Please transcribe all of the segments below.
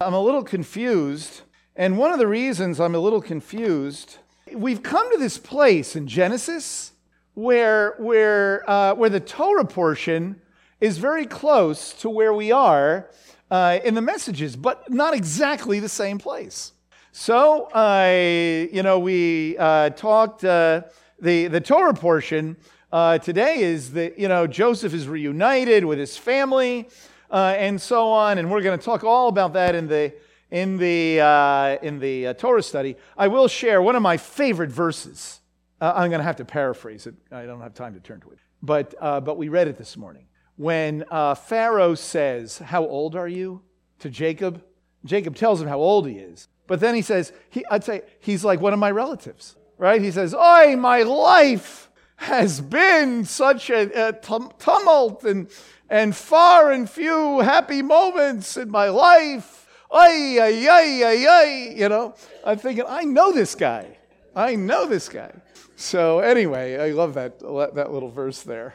I'm a little confused. And one of the reasons I'm a little confused, we've come to this place in Genesis where, where, uh, where the Torah portion is very close to where we are uh, in the messages, but not exactly the same place. So, uh, you know, we uh, talked, uh, the, the Torah portion uh, today is that, you know, Joseph is reunited with his family uh, and so on, and we're going to talk all about that in the, in the, uh, in the Torah study. I will share one of my favorite verses. I'm going to have to paraphrase it. I don't have time to turn to it. But, but we read it this morning. When Pharaoh says, How old are you? to Jacob, Jacob tells him how old he is. But then he says, he, I'd say he's like one of my relatives, right? He says, Oi, my life has been such a, a tumult and, and far and few happy moments in my life. Ay, ay, ay, ay, ay. You know, I'm thinking, I know this guy. I know this guy. So, anyway, I love that, that little verse there.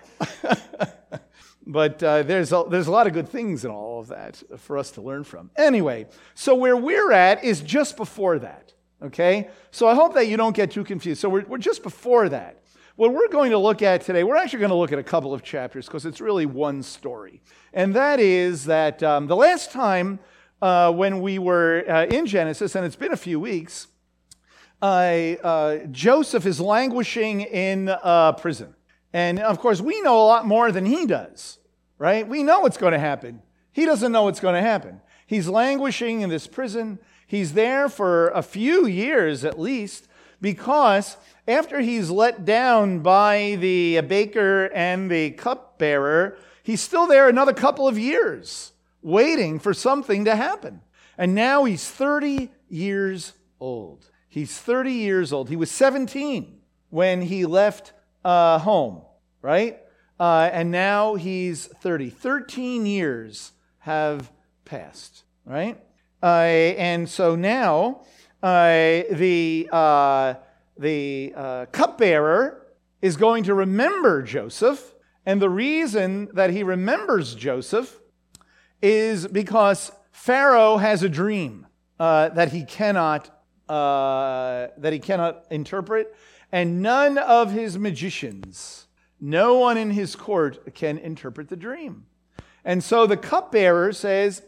but uh, there's, a, there's a lot of good things in all of that for us to learn from. Anyway, so where we're at is just before that, okay? So I hope that you don't get too confused. So we're, we're just before that. What we're going to look at today, we're actually going to look at a couple of chapters because it's really one story. And that is that um, the last time uh, when we were uh, in Genesis, and it's been a few weeks, uh, Joseph is languishing in uh, prison. And of course, we know a lot more than he does, right? We know what's going to happen. He doesn't know what's going to happen. He's languishing in this prison. He's there for a few years at least because after he's let down by the baker and the cupbearer, he's still there another couple of years waiting for something to happen. And now he's 30 years old. He's 30 years old. He was 17 when he left uh, home, right? Uh, and now he's 30. 13 years have passed, right? Uh, and so now uh, the, uh, the uh, cupbearer is going to remember Joseph. And the reason that he remembers Joseph is because Pharaoh has a dream that he cannot that he cannot interpret and none of his magicians, no one in his court can interpret the dream. And so the cupbearer says,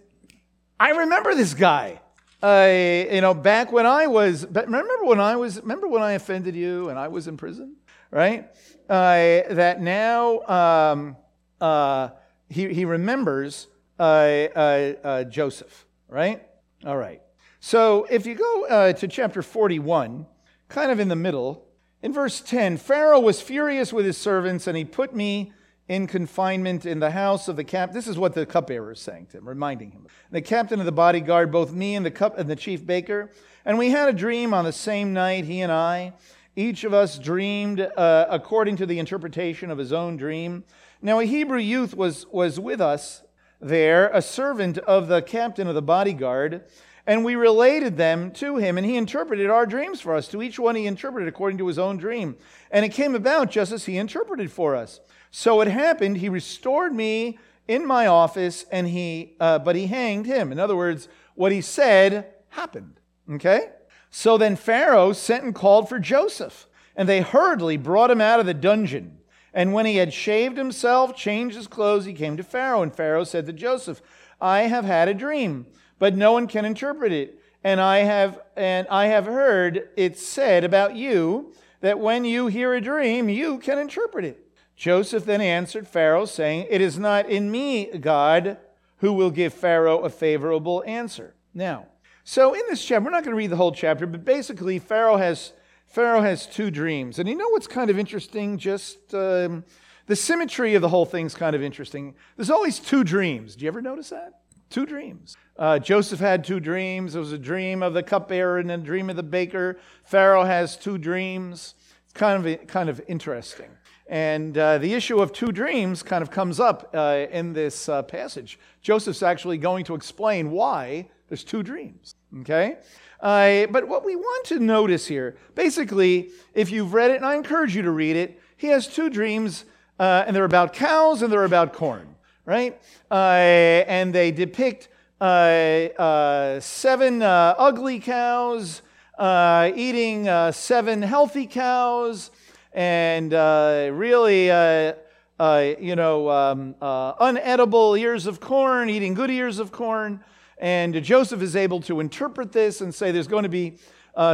I remember this guy. Uh, you know, back when I was, remember when I was, remember when I offended you and I was in prison, right? Uh, that now um, uh, he, he remembers uh, uh, uh, Joseph, right? All right. So if you go to chapter 41, kind of in the middle, in verse 10, Pharaoh was furious with his servants, and he put me in confinement in the house of the cap. This is what the cupbearer is saying to him, reminding him. The captain of the bodyguard, both me and the cup and the chief baker, and we had a dream on the same night, he and I. Each of us dreamed uh, according to the interpretation of his own dream. Now a Hebrew youth was was with us there, a servant of the captain of the bodyguard. And we related them to him, and he interpreted our dreams for us. To each one he interpreted according to his own dream. And it came about just as he interpreted for us. So it happened, he restored me in my office, and he, uh, but he hanged him. In other words, what he said happened. Okay? So then Pharaoh sent and called for Joseph, and they hurriedly brought him out of the dungeon. And when he had shaved himself, changed his clothes, he came to Pharaoh. And Pharaoh said to Joseph, I have had a dream but no one can interpret it. And I have and I have heard it said about you that when you hear a dream, you can interpret it. Joseph then answered Pharaoh, saying, It is not in me, God, who will give Pharaoh a favorable answer. Now, so in this chapter, we're not going to read the whole chapter, but basically, Pharaoh has Pharaoh has two dreams, and you know what's kind of interesting? Just um, the symmetry of the whole thing's kind of interesting. There's always two dreams. Do you ever notice that? Two dreams. Uh, Joseph had two dreams. It was a dream of the cupbearer and a dream of the baker. Pharaoh has two dreams. It's kind of, kind of interesting. And uh, the issue of two dreams kind of comes up uh, in this uh, passage. Joseph's actually going to explain why there's two dreams. Okay? Uh, but what we want to notice here, basically, if you've read it, and I encourage you to read it, he has two dreams, uh, and they're about cows and they're about corn right? Uh, and they depict seven ugly cows, eating seven healthy cows, and uh, really, you know, um, unedible ears of corn, eating good ears of corn. And Joseph is able to interpret this and say there's going to be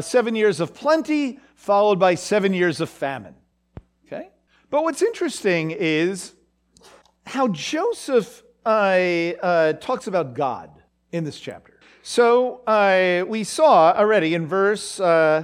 seven years of plenty, followed by seven years of famine. Okay? But what's interesting is how Joseph uh, talks about God in this chapter. So uh, we saw already in verse uh, uh, uh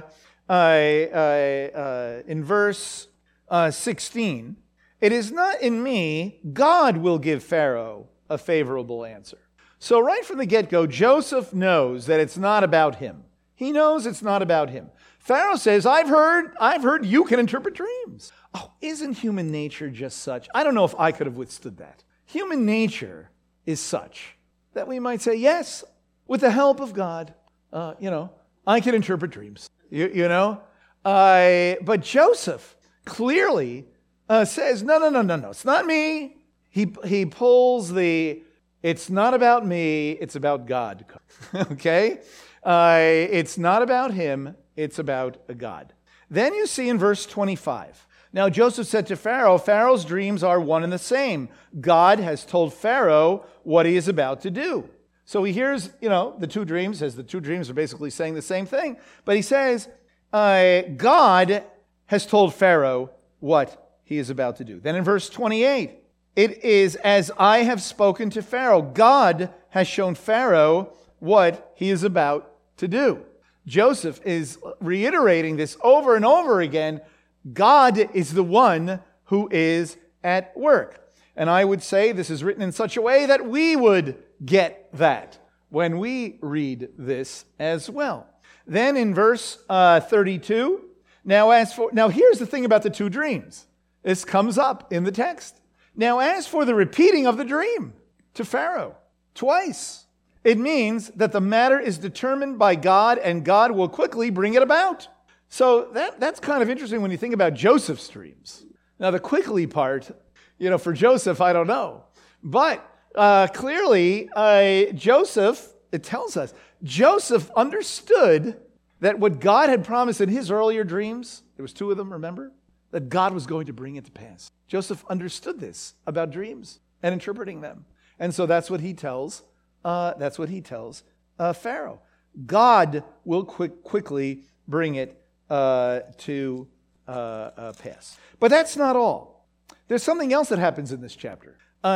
in verse uh, 16, it is not in me. God will give Pharaoh a favorable answer. So right from the get-go, Joseph knows that it's not about him. He knows it's not about him. Pharaoh says, "I've heard, I've heard you can interpret dreams." Oh, isn't human nature just such? I don't know if I could have withstood that. Human nature is such that we might say, yes, with the help of God, uh, you know, I can interpret dreams, you, you know? Uh, but Joseph clearly uh, says, no, no, no, no, no, it's not me. He, he pulls the, it's not about me, it's about God. okay? Uh, it's not about him, it's about a God. Then you see in verse 25, now Joseph said to Pharaoh, Pharaoh's dreams are one and the same. God has told Pharaoh what he is about to do. So he hears, you know, the two dreams, as the two dreams are basically saying the same thing. But he says, uh, God has told Pharaoh what he is about to do. Then in verse 28, it is as I have spoken to Pharaoh. God has shown Pharaoh what he is about to do. Joseph is reiterating this over and over again God is the one who is at work. And I would say this is written in such a way that we would get that when we read this as well. Then in verse uh, 32, now as for now here's the thing about the two dreams. This comes up in the text. Now as for the repeating of the dream to Pharaoh twice, it means that the matter is determined by God and God will quickly bring it about. So that, that's kind of interesting when you think about Joseph's dreams. Now, the quickly part, you know, for Joseph, I don't know. But uh, clearly, uh, Joseph, it tells us, Joseph understood that what God had promised in his earlier dreams, there was two of them, remember? That God was going to bring it to pass. Joseph understood this about dreams and interpreting them. And so that's what he tells, uh, that's what he tells uh, Pharaoh. God will quick, quickly bring it uh, to uh, pass. But that's not all. There's something else that happens in this chapter. Uh,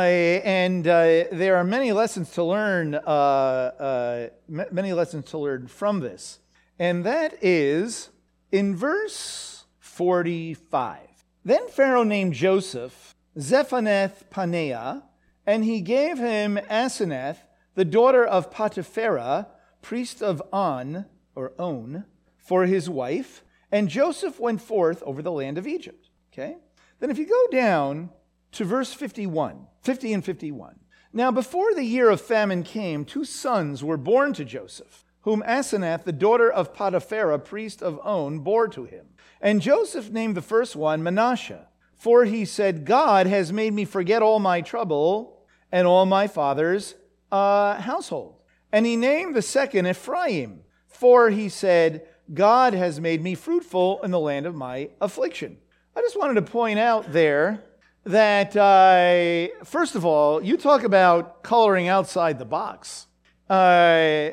and uh, there are many lessons to learn, uh, m- many lessons to learn from this. And that is in verse 45. Then Pharaoh named Joseph Zaphenath Paneah, and he gave him Aseneth, the daughter of Potipherah, priest of On, or On, for his wife, and Joseph went forth over the land of Egypt. Okay? Then if you go down to verse 51, 50 and 51. Now, before the year of famine came, two sons were born to Joseph, whom Asenath, the daughter of Potipherah, priest of On, bore to him. And Joseph named the first one Manasseh, for he said, God has made me forget all my trouble and all my father's uh, household. And he named the second Ephraim, for he said, God has made me fruitful in the land of my affliction. I just wanted to point out there that, uh, first of all, you talk about coloring outside the box. Uh,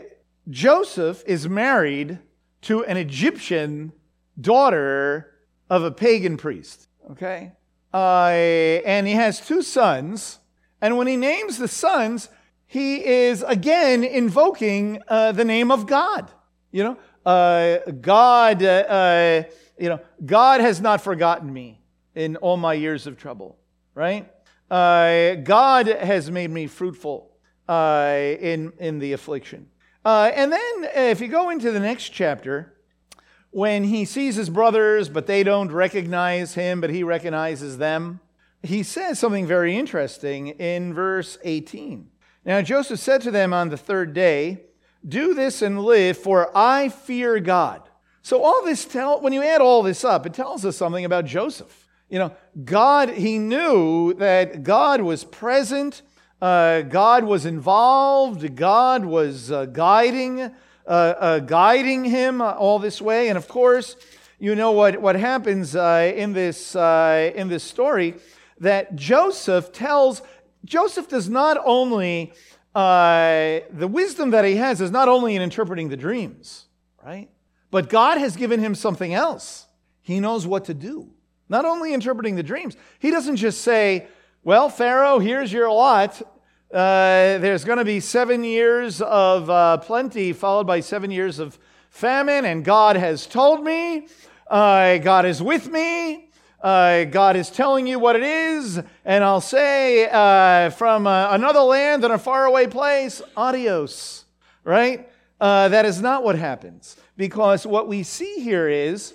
Joseph is married to an Egyptian daughter of a pagan priest, okay? Uh, and he has two sons. And when he names the sons, he is again invoking uh, the name of God. You know, uh, God, uh, you know, God has not forgotten me in all my years of trouble, right? Uh, God has made me fruitful uh, in, in the affliction. Uh, and then if you go into the next chapter, when he sees his brothers, but they don't recognize him, but he recognizes them, he says something very interesting in verse 18. Now Joseph said to them on the third day, do this and live, for I fear God. So all this tell when you add all this up, it tells us something about Joseph. You know, God, he knew that God was present Uh, God was involved. God was uh, guiding, uh, uh guiding him all this way. And of course, you know what, what happens uh, in, this, uh, in this story that Joseph tells, Joseph does not only, the wisdom that he has is not only in interpreting the dreams, right? But God has given him something else. He knows what to do. Not only interpreting the dreams, he doesn't just say, Well, Pharaoh, here's your lot. Uh, there's going to be seven years of uh, plenty, followed by seven years of famine, and God has told me, uh, God is with me. Uh, God is telling you what it is, and I'll say uh, from uh, another land and a faraway place, adios, right? that is not what happens because what we see here is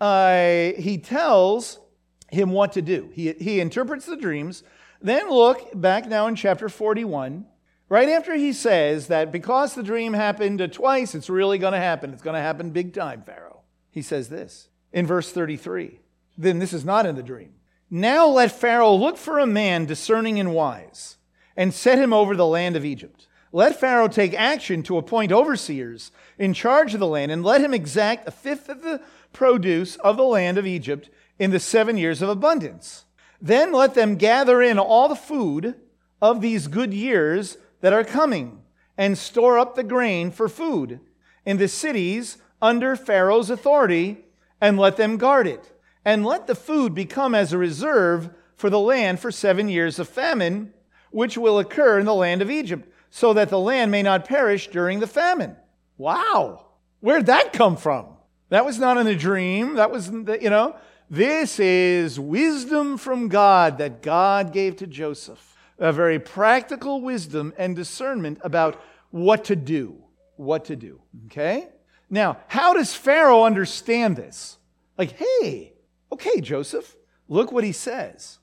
uh, he tells him what to do. He, he interprets the dreams. Then look back now in chapter 41, right after he says that because the dream happened twice, it's really going to happen. It's going to happen big time, Pharaoh. He says this in verse 33. Then this is not in the dream. Now let Pharaoh look for a man discerning and wise and set him over the land of Egypt. Let Pharaoh take action to appoint overseers in charge of the land, and let him exact a fifth of the produce of the land of Egypt in the seven years of abundance. Then let them gather in all the food of these good years that are coming, and store up the grain for food in the cities under Pharaoh's authority, and let them guard it. And let the food become as a reserve for the land for seven years of famine, which will occur in the land of Egypt, so that the land may not perish during the famine. Wow. Where'd that come from? That was not in a dream. That was, you know, this is wisdom from God that God gave to Joseph. A very practical wisdom and discernment about what to do. What to do. Okay? Now, how does Pharaoh understand this? Like, hey, okay, Joseph, look what he says.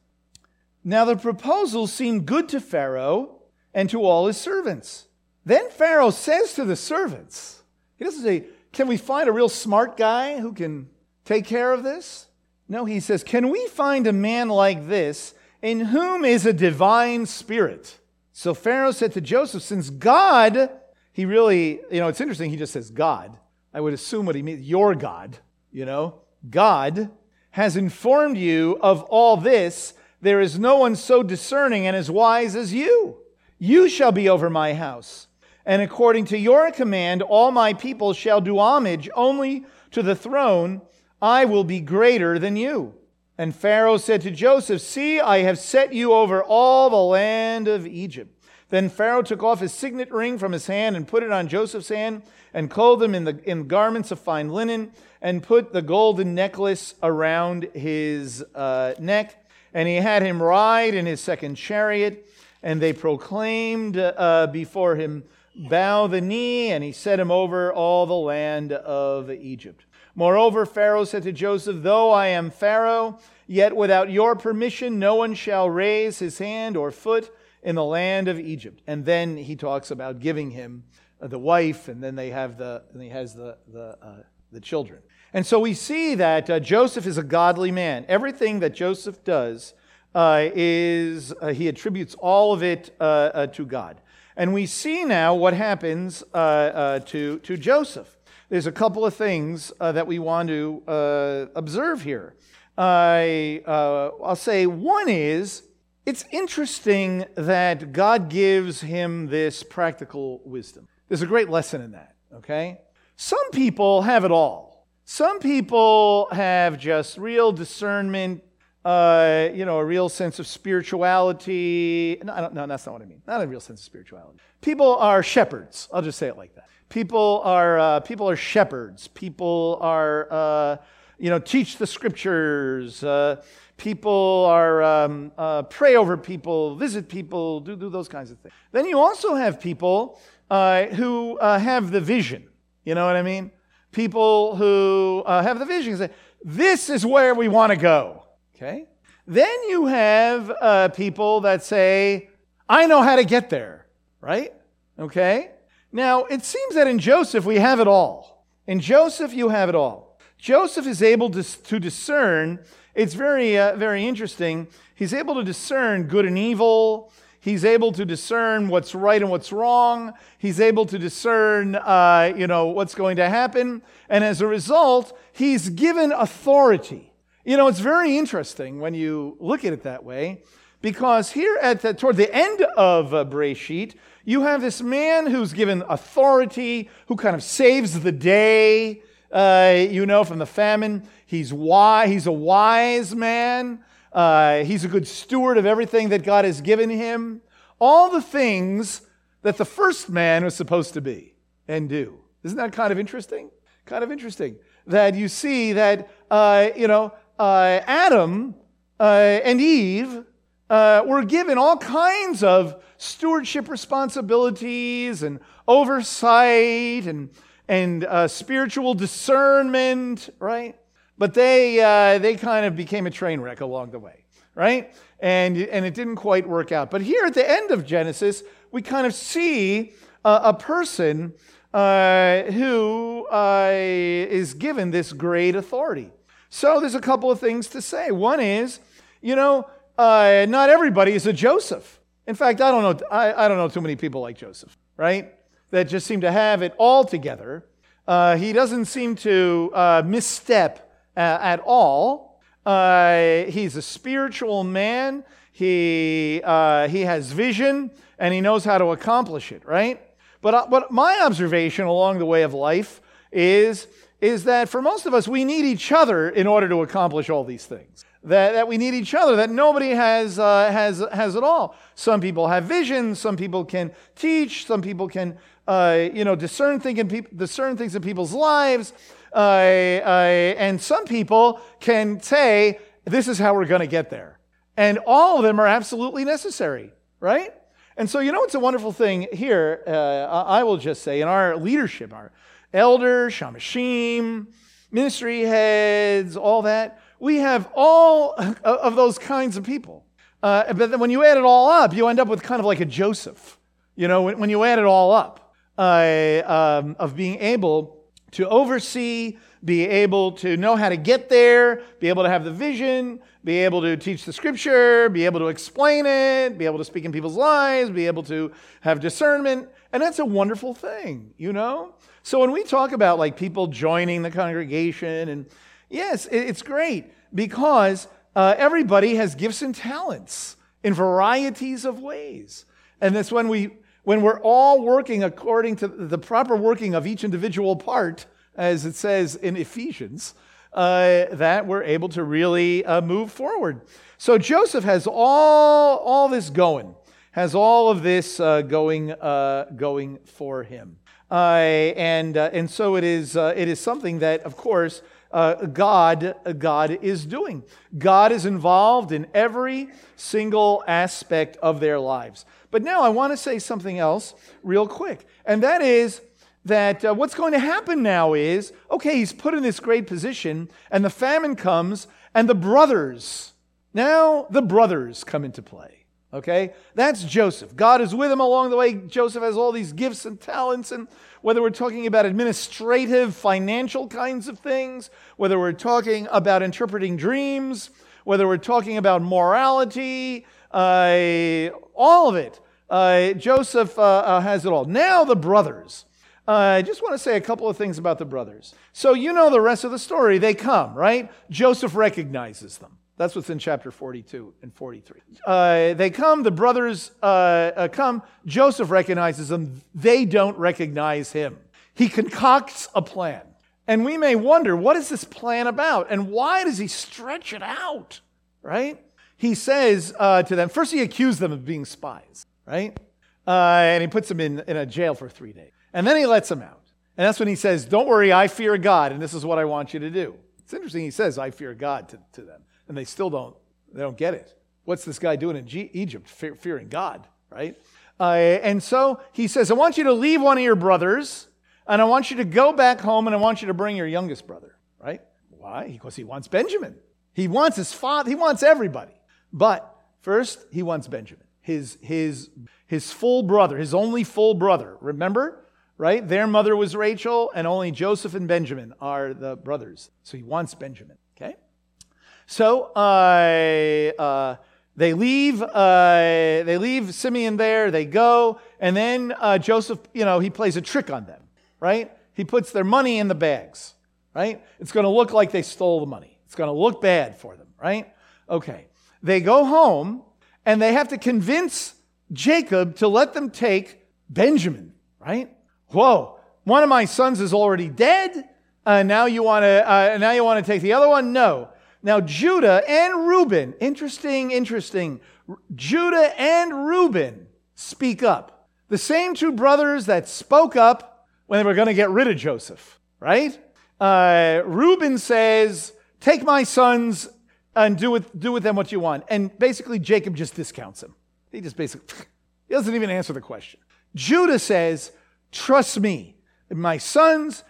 Now, the proposal seemed good to Pharaoh and to all his servants. Then Pharaoh says to the servants, he doesn't say, Can we find a real smart guy who can take care of this? No, he says, Can we find a man like this in whom is a divine spirit? So Pharaoh said to Joseph, Since God, he really, you know, it's interesting, he just says God. I would assume what he means, your God, you know, God has informed you of all this. There is no one so discerning and as wise as you. You shall be over my house and according to your command, all my people shall do homage only to the throne. I will be greater than you. And Pharaoh said to Joseph, See, I have set you over all the land of Egypt. Then Pharaoh took off his signet ring from his hand and put it on Joseph's hand and clothed him in, the, in garments of fine linen and put the golden necklace around his uh, neck. And he had him ride in his second chariot. And they proclaimed uh, before him, bow the knee, and he set him over all the land of Egypt. Moreover, Pharaoh said to Joseph, Though I am Pharaoh, yet without your permission no one shall raise his hand or foot in the land of Egypt. And then he talks about giving him uh, the wife, and then they have the, and he has the, the, uh, the children. And so we see that uh, Joseph is a godly man. Everything that Joseph does uh, is, uh, he attributes all of it uh, to God. And we see now what happens uh, uh, to, to Joseph. There's a couple of things uh, that we want to uh, observe here. I, uh, I'll say one is it's interesting that God gives him this practical wisdom. There's a great lesson in that, okay? Some people have it all. Some people have just real discernment, uh, you know, a real sense of spirituality. No, no, that's not what I mean. Not a real sense of spirituality. People are shepherds. I'll just say it like that. People are uh, people are shepherds. People are uh, you know teach the scriptures. Uh, people are um, uh, pray over people, visit people, do do those kinds of things. Then you also have people uh, who have the vision. You know what I mean? People who have the vision say, "This is where we want to go." Okay? Then you have uh, people that say, I know how to get there, right? Okay? Now, it seems that in Joseph we have it all. In Joseph, you have it all. Joseph is able to, to discern, it's very, uh, very interesting. He's able to discern good and evil. He's able to discern what's right and what's wrong. He's able to discern, uh, you know, what's going to happen. And as a result, he's given authority. You know, it's very interesting when you look at it that way, because here at the, toward the end of uh, Breshit, you have this man who's given authority, who kind of saves the day, uh, you know, from the famine. He's wise. He's a wise man. Uh, he's a good steward of everything that God has given him. All the things that the first man was supposed to be and do. Isn't that kind of interesting? Kind of interesting that you see that, uh, you know, uh, Adam uh, and Eve uh, were given all kinds of stewardship responsibilities and oversight and, and uh, spiritual discernment, right? But they, uh, they kind of became a train wreck along the way, right? And, and it didn't quite work out. But here at the end of Genesis, we kind of see uh, a person who is given this great authority. So there's a couple of things to say. One is, you know, uh, not everybody is a Joseph. In fact, I don't know. I, I, don't know too many people like Joseph, right? That just seem to have it all together. Uh, he doesn't seem to uh, misstep uh, at all. Uh, he's a spiritual man. He, uh, he has vision and he knows how to accomplish it, right? But, but my observation along the way of life is, is that for most of us, we need each other in order to accomplish all these things. That, that we need each other, that nobody has, uh, has, has it all. Some people have vision, some people can teach, some people can uh, you know, discern, think in peop- discern things in people's lives. Uh, uh, and some people can say, this is how we're going to get there. And all of them are absolutely necessary, right? And so, you know, it's a wonderful thing here, uh, I will just say, in our leadership, our elders, shamashim, ministry heads, all that, we have all of those kinds of people. Uh, but then when you add it all up, you end up with kind of like a Joseph, you know, when, when you add it all up, uh, um, of being able to oversee, be able to know how to get there, be able to have the vision, be able to teach the scripture, be able to explain it, be able to speak in people's lives, be able to have discernment. And that's a wonderful thing, you know? So when we talk about like people joining the congregation, and yes, it's great because uh, everybody has gifts and talents in varieties of ways. And that's when we when we're all working according to the proper working of each individual part, as it says in Ephesians, uh, that we're able to really uh, move forward. So Joseph has all, all this going, has all of this uh, going, uh, going for him. Uh, and, uh, and so it is, it is something that, of course, God, God is doing. God is involved in every single aspect of their lives. But now I want to say something else real quick, and that is that uh, what's going to happen now is okay, he's put in this great position, and the famine comes, and the brothers, now the brothers come into play. Okay? That's Joseph. God is with him along the way. Joseph has all these gifts and talents, and whether we're talking about administrative, financial kinds of things, whether we're talking about interpreting dreams, whether we're talking about morality, uh, all of it. Uh, Joseph uh, uh, has it all. Now, the brothers. Uh, I just want to say a couple of things about the brothers. So, you know the rest of the story. They come, right? Joseph recognizes them. That's what's in chapter 42 and 43. Uh, they come, the brothers uh, come. Joseph recognizes them. They don't recognize him. He concocts a plan. And we may wonder, what is this plan about? And why does he stretch it out, right? He says to them, first, he accused them of being spies right? Uh, and he puts them in, in a jail for three days. And then he lets them out. And that's when he says, Don't worry, I fear God, and this is what I want you to do. It's interesting he says, I fear God to, to them. And they still don't, they don't get it. What's this guy doing in G- Egypt, fe- fearing God, right? Uh, and so he says, I want you to leave one of your brothers, and I want you to go back home, and I want you to bring your youngest brother, right? Why? Because he wants Benjamin. He wants his father, he wants everybody. But first, he wants Benjamin his, his, his full brother, his only full brother. Remember? Right? Their mother was Rachel, and only Joseph and Benjamin are the brothers. So he wants Benjamin. So, uh, uh, They leave, uh, they leave Simeon there, they go, and then uh, Joseph, you know, he plays a trick on them, right? He puts their money in the bags, right? It's going to look like they stole the money. It's going to look bad for them, right? Okay. They go home and they have to convince Jacob to let them take Benjamin, right? Whoa, one of my sons is already dead. Uh, now you want to uh, now you want to take the other one? No. Now, Judah and Reuben, interesting, interesting. Judah and Reuben speak up. The same two brothers that spoke up when they were going to get rid of Joseph, right? Uh, Reuben says, Take my sons and do with, do with them what you want. And basically, Jacob just discounts him. He just basically, he doesn't even answer the question. Judah says, Trust me, my sons,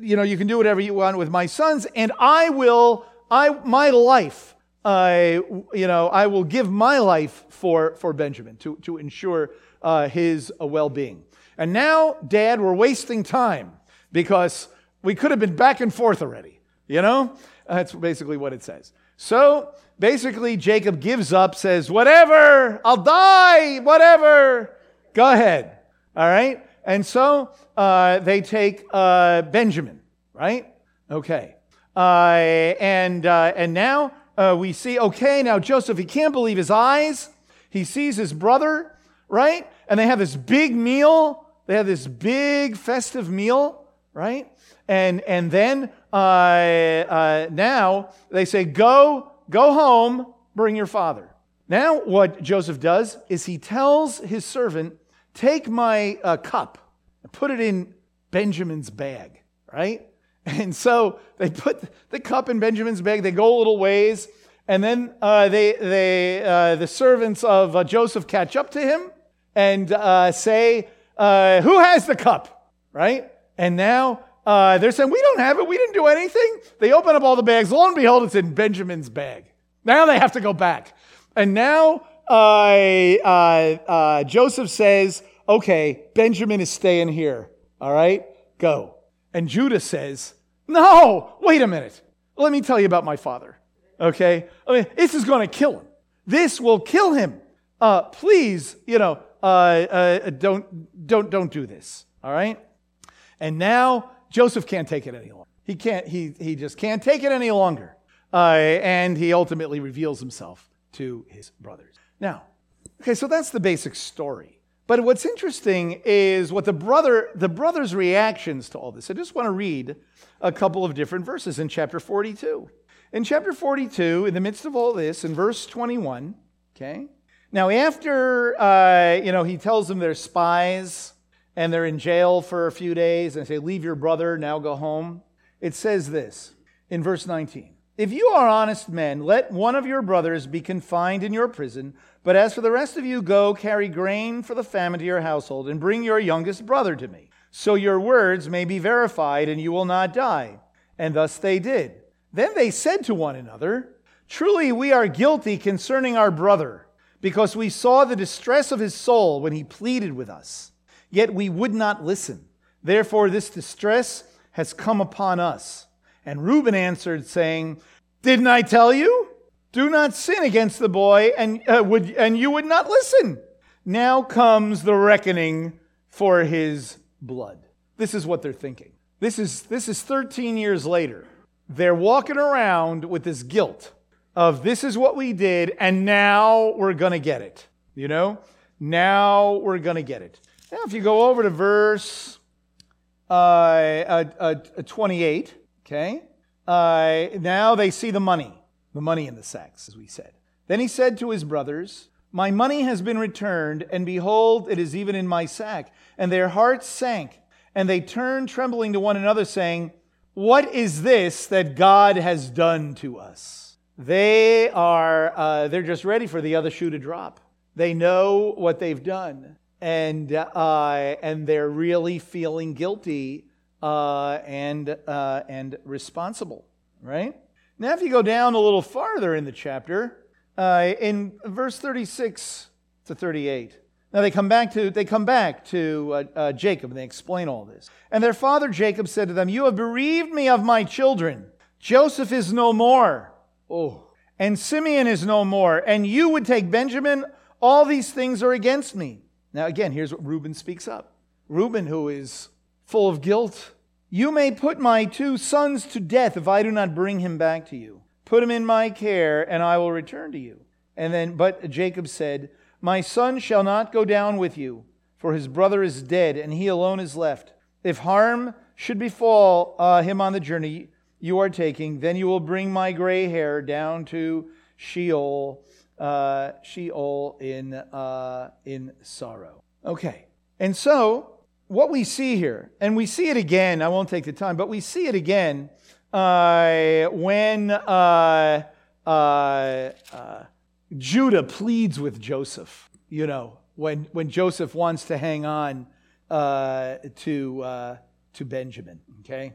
you know, you can do whatever you want with my sons, and I will I, my life, I, you know, I will give my life for, for Benjamin to, to ensure uh, his uh, well being. And now, Dad, we're wasting time because we could have been back and forth already. You know? That's basically what it says. So basically, Jacob gives up, says, Whatever, I'll die, whatever. Go ahead. All right? And so uh, they take uh, Benjamin, right? Okay. Uh, and, uh, and now uh, we see, okay, now Joseph, he can't believe his eyes. He sees his brother, right? And they have this big meal. They have this big festive meal, right? And, and then uh, uh, now they say, go, go home, bring your father. Now, what Joseph does is he tells his servant, take my uh, cup and put it in Benjamin's bag, right? And so they put the cup in Benjamin's bag. They go a little ways, and then uh, they, they, uh, the servants of uh, Joseph catch up to him and uh, say, uh, "Who has the cup?" Right? And now uh, they're saying, "We don't have it. We didn't do anything." They open up all the bags. Lo and behold, it's in Benjamin's bag. Now they have to go back, and now Joseph says, "Okay, Benjamin is staying here. All right, go." And Judah says, No, wait a minute. Let me tell you about my father. Okay? I mean, this is going to kill him. This will kill him. Uh, please, you know, uh, uh, don't, don't, don't do this. All right? And now Joseph can't take it any longer. He can't, he, he just can't take it any longer. Uh, and he ultimately reveals himself to his brothers. Now, okay, so that's the basic story. But what's interesting is what the brother, the brother's reactions to all this. I just want to read a couple of different verses in chapter 42. In chapter 42, in the midst of all this, in verse 21, okay. Now, after uh, you know, he tells them they're spies and they're in jail for a few days, and say, "Leave your brother, now go home." It says this in verse 19. If you are honest men, let one of your brothers be confined in your prison. But as for the rest of you, go carry grain for the famine to your household and bring your youngest brother to me. So your words may be verified and you will not die. And thus they did. Then they said to one another, Truly we are guilty concerning our brother, because we saw the distress of his soul when he pleaded with us. Yet we would not listen. Therefore, this distress has come upon us. And Reuben answered, saying, Didn't I tell you? Do not sin against the boy, and, uh, would, and you would not listen. Now comes the reckoning for his blood. This is what they're thinking. This is, this is 13 years later. They're walking around with this guilt of this is what we did, and now we're going to get it. You know? Now we're going to get it. Now, if you go over to verse uh, uh, uh 28, Okay? Uh, now they see the money, the money in the sacks, as we said. Then he said to his brothers, My money has been returned, and behold, it is even in my sack. And their hearts sank, and they turned trembling to one another, saying, What is this that God has done to us? They are, uh, they're just ready for the other shoe to drop. They know what they've done, and, uh, and they're really feeling guilty uh, and, uh, and responsible, right? Now, if you go down a little farther in the chapter, uh, in verse 36 to 38, now they come back to they come back to uh, uh, Jacob and they explain all this. And their father Jacob said to them, "You have bereaved me of my children. Joseph is no more. Oh, and Simeon is no more, and you would take Benjamin. All these things are against me. Now, again, here's what Reuben speaks up Reuben, who is full of guilt. You may put my two sons to death if I do not bring him back to you. Put him in my care, and I will return to you. And then, but Jacob said, My son shall not go down with you, for his brother is dead, and he alone is left. If harm should befall uh, him on the journey you are taking, then you will bring my gray hair down to Sheol, uh, Sheol in, uh, in sorrow. Okay. And so, what we see here, and we see it again, I won't take the time, but we see it again uh, when uh, uh, uh, Judah pleads with Joseph. You know, when, when Joseph wants to hang on uh, to, uh, to Benjamin, okay?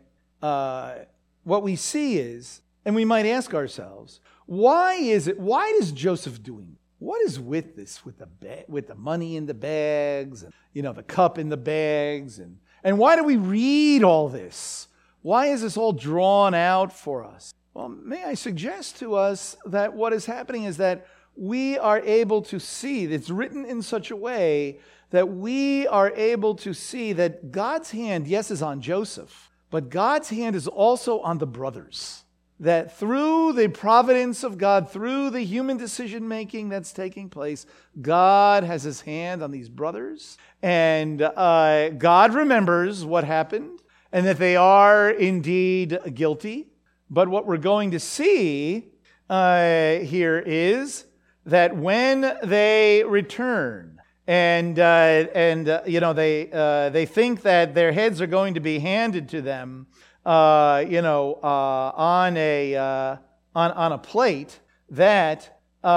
what we see is, and we might ask ourselves, why is it, why is Joseph doing what is with this with the ba- with the money in the bags and you know the cup in the bags and and why do we read all this? Why is this all drawn out for us? Well may i suggest to us that what is happening is that we are able to see it's written in such a way that we are able to see that god's hand yes is on joseph but god's hand is also on the brothers that through the providence of God, through the human decision making that's taking place, God has his hand on these brothers. And uh, God remembers what happened and that they are indeed guilty. But what we're going to see uh, here is that when they return, and uh, and uh, you know they uh, they think that their heads are going to be handed to them uh, you know, uh, on, a, uh, on, on a plate that, uh,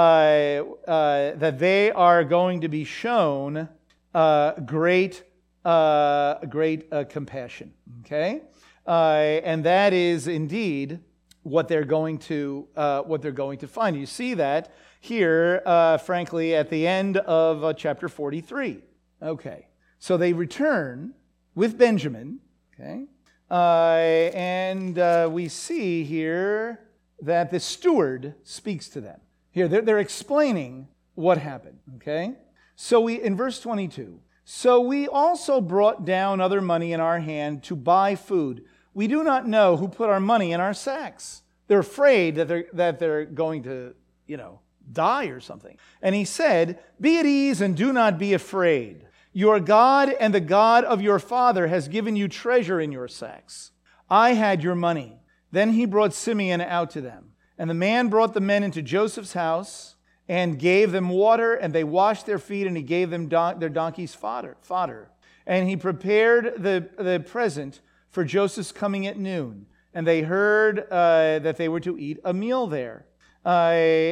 uh, that they are going to be shown uh, great, great compassion. Okay? and that is indeed what they're going to, what they're going to find. You see that here, frankly, at the end of chapter 43. Okay. So they return with Benjamin. Okay. Uh, and uh, we see here that the steward speaks to them. Here, they're, they're explaining what happened, okay? So we, in verse 22, so we also brought down other money in our hand to buy food. We do not know who put our money in our sacks. They're afraid that they're, that they're going to, you know, die or something. And he said, Be at ease and do not be afraid. Your God and the God of your father has given you treasure in your sacks. I had your money. Then he brought Simeon out to them. And the man brought the men into Joseph's house and gave them water, and they washed their feet, and he gave them don- their donkeys' fodder, fodder. And he prepared the, the present for Joseph's coming at noon. And they heard uh, that they were to eat a meal there. Uh,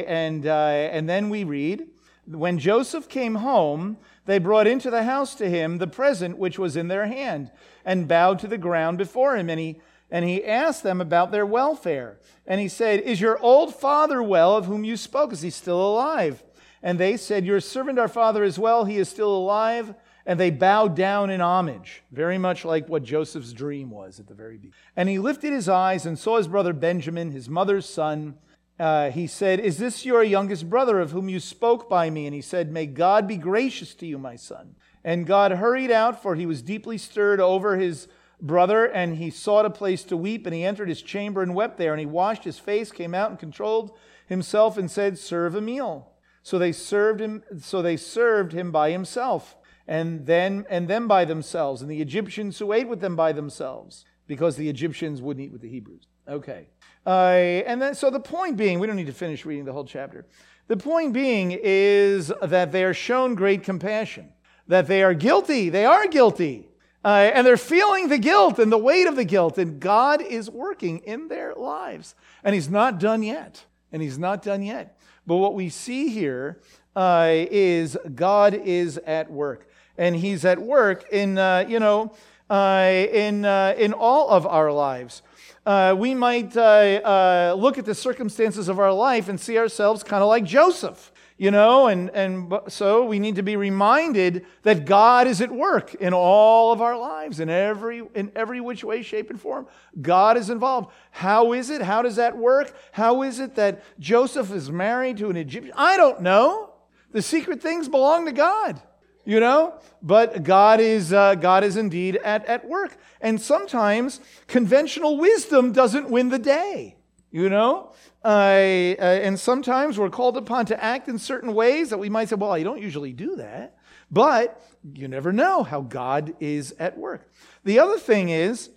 and, uh, and then we read, when Joseph came home, they brought into the house to him the present which was in their hand, and bowed to the ground before him. And he, and he asked them about their welfare. And he said, Is your old father well, of whom you spoke? Is he still alive? And they said, Your servant, our father, is well. He is still alive. And they bowed down in homage, very much like what Joseph's dream was at the very beginning. And he lifted his eyes and saw his brother Benjamin, his mother's son uh, he said, Is this your youngest brother of whom you spoke by me? And he said, May God be gracious to you, my son. And God hurried out, for he was deeply stirred over his brother, and he sought a place to weep, and he entered his chamber and wept there. And he washed his face, came out and controlled himself, and said, Serve a meal. So they served him, so they served him by himself, and then and them by themselves, and the Egyptians who ate with them by themselves, because the Egyptians wouldn't eat with the Hebrews. Okay. Uh, and then, so the point being, we don't need to finish reading the whole chapter. The point being is that they are shown great compassion, that they are guilty. They are guilty. Uh, and they're feeling the guilt and the weight of the guilt, and God is working in their lives. And He's not done yet. And He's not done yet. But what we see here uh, is God is at work. And He's at work in, uh, you know, uh, in, uh, in all of our lives uh, we might uh, uh, look at the circumstances of our life and see ourselves kind of like Joseph. you know, and, and so we need to be reminded that God is at work in all of our lives, in every, in every which way, shape, and form. God is involved. How is it? How does that work? How is it that Joseph is married to an Egyptian? I don't know. The secret things belong to God, you know, but God is, uh, God is indeed at, at work. And sometimes conventional wisdom doesn't win the day, you know? Uh, and sometimes we're called upon to act in certain ways that we might say, well, I don't usually do that. But you never know how God is at work. The other thing is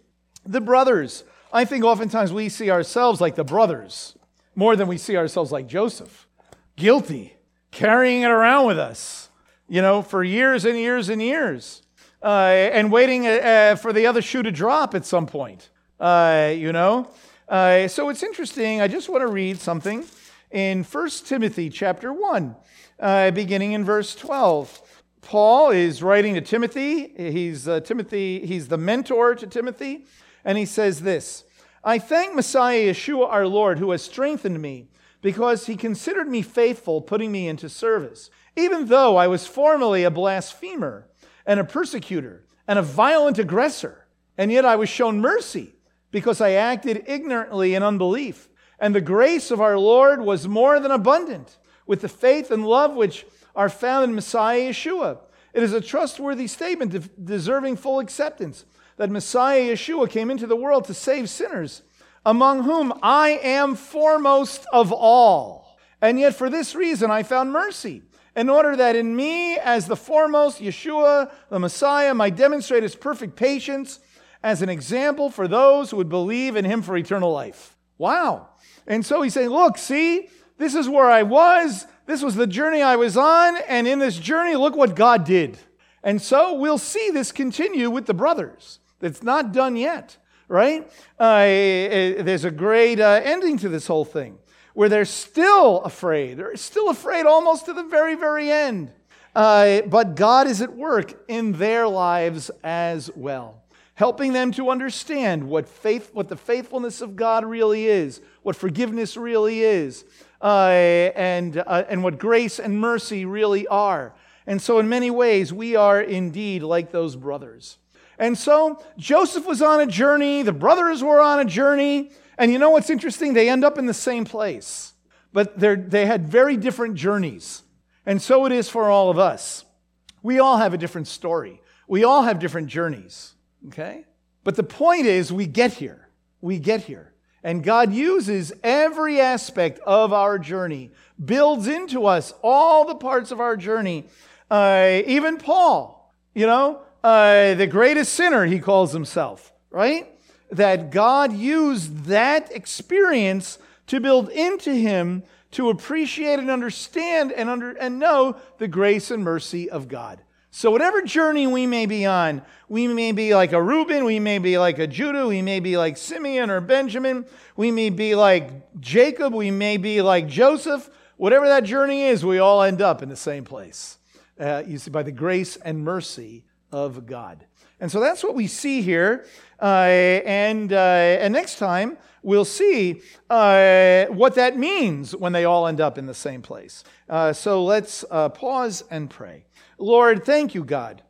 the brothers. I think oftentimes we see ourselves like the brothers more than we see ourselves like Joseph. Guilty, carrying it around with us, you know, for years and years and years, uh, and waiting uh, for the other shoe to drop at some point, uh, you know. Uh, so it's interesting. I just want to read something in 1 Timothy chapter 1, uh, beginning in verse 12. Paul is writing to Timothy. He's uh, Timothy. He's the mentor to Timothy, and he says this: "I thank Messiah Yeshua our Lord, who has strengthened me, because he considered me faithful, putting me into service, even though I was formerly a blasphemer and a persecutor and a violent aggressor, and yet I was shown mercy." because I acted ignorantly in unbelief. And the grace of our Lord was more than abundant with the faith and love which are found in Messiah Yeshua. It is a trustworthy statement deserving full acceptance that Messiah Yeshua came into the world to save sinners, among whom I am foremost of all. And yet, for this reason, I found mercy, in order that in me, as the foremost, Yeshua, the Messiah, might demonstrate his perfect patience as an example for those who would believe in him for eternal life. Wow. And so he's saying, Look, see, this is where I was. This was the journey I was on. And in this journey, look what God did. And so we'll see this continue with the brothers. It's not done yet, right? Uh, there's a great uh, ending to this whole thing where they're still afraid. They're still afraid almost to the very, very end. Uh, but God is at work in their lives as well helping them to understand what faith, what the faithfulness of God really is, what forgiveness really is, uh, and, uh, and what grace and mercy really are. And so, in many ways, we are indeed like those brothers. And so, Joseph was on a journey, the brothers were on a journey, and you know what's interesting? They end up in the same place, but they had very different journeys. And so it is for all of us. We all have a different story, we all have different journeys. Okay? But the point is, we get here. We get here. And God uses every aspect of our journey, builds into us all the parts of our journey. Uh, even Paul, you know, uh, the greatest sinner, he calls himself, right? That God used that experience to build into him to appreciate and understand and, under, and know the grace and mercy of God. So, whatever journey we may be on, we may be like a Reuben, we may be like a Judah, we may be like Simeon or Benjamin, we may be like Jacob, we may be like Joseph. Whatever that journey is, we all end up in the same place. Uh, you see, by the grace and mercy of God. And so that's what we see here. Uh, and, uh, and next time, we'll see uh, what that means when they all end up in the same place. Uh, so let's uh, pause and pray. Lord, thank you, God,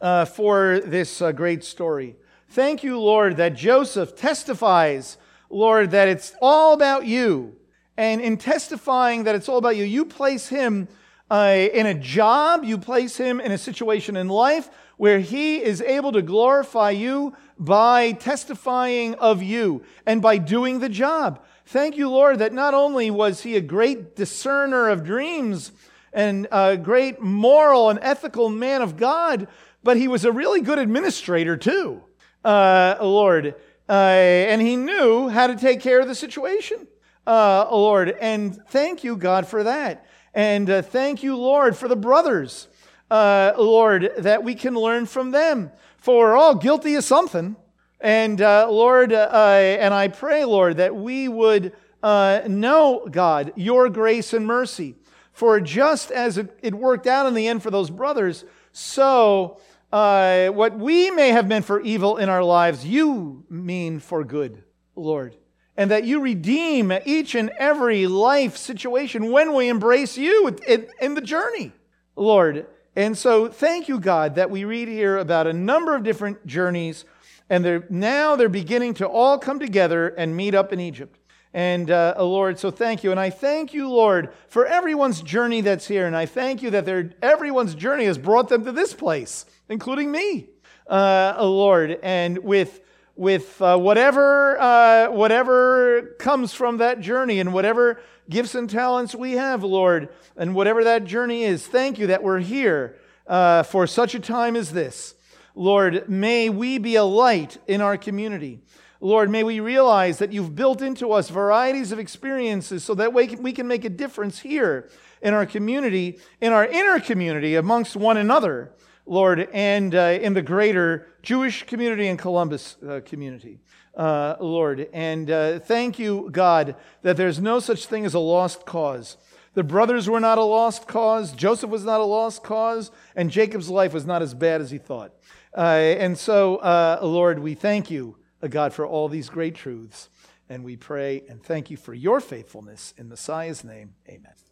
uh, for this great story. Thank you, Lord, that Joseph testifies, Lord, that it's all about you. And in testifying that it's all about you, you place him in a job, you place him in a situation in life where he is able to glorify you by testifying of you and by doing the job. Thank you, Lord, that not only was he a great discerner of dreams, and a great moral and ethical man of God, but he was a really good administrator too, uh, Lord. Uh, and he knew how to take care of the situation, uh, Lord. And thank you, God, for that. And uh, thank you, Lord, for the brothers, uh, Lord, that we can learn from them. For we're all guilty of something. And uh, Lord, and I pray, Lord, that we would know, God, your grace and mercy for just as it, it worked out in the end for those brothers, so uh, what we may have meant for evil in our lives, you mean for good, Lord. and that you redeem each and every life situation when we embrace you in the journey, Lord. And so, thank you, God, that we read here about a number of different journeys, and they're, now they're beginning to all come together and meet up in Egypt. And uh, Lord, so thank you. And I thank you, Lord, for everyone's journey that's here. And I thank you that everyone's journey has brought them to this place, including me, uh, Lord. And with with uh, whatever uh, whatever comes from that journey and whatever gifts and talents we have, Lord, and whatever that journey is, thank you that we're here uh, for such a time as this. Lord, may we be a light in our community. Lord, may we realize that you've built into us varieties of experiences so that we can, we can make a difference here in our community, in our inner community, amongst one another, Lord, and uh, in the greater Jewish community and Columbus uh, community. Uh, Lord. And uh, thank you, God, that there's no such thing as a lost cause. The brothers were not a lost cause, Joseph was not a lost cause, and Jacob's life was not as bad as he thought. Uh, and so, uh, Lord, we thank you God, for all these great truths. And we pray and thank you for your faithfulness. In Messiah's name, amen.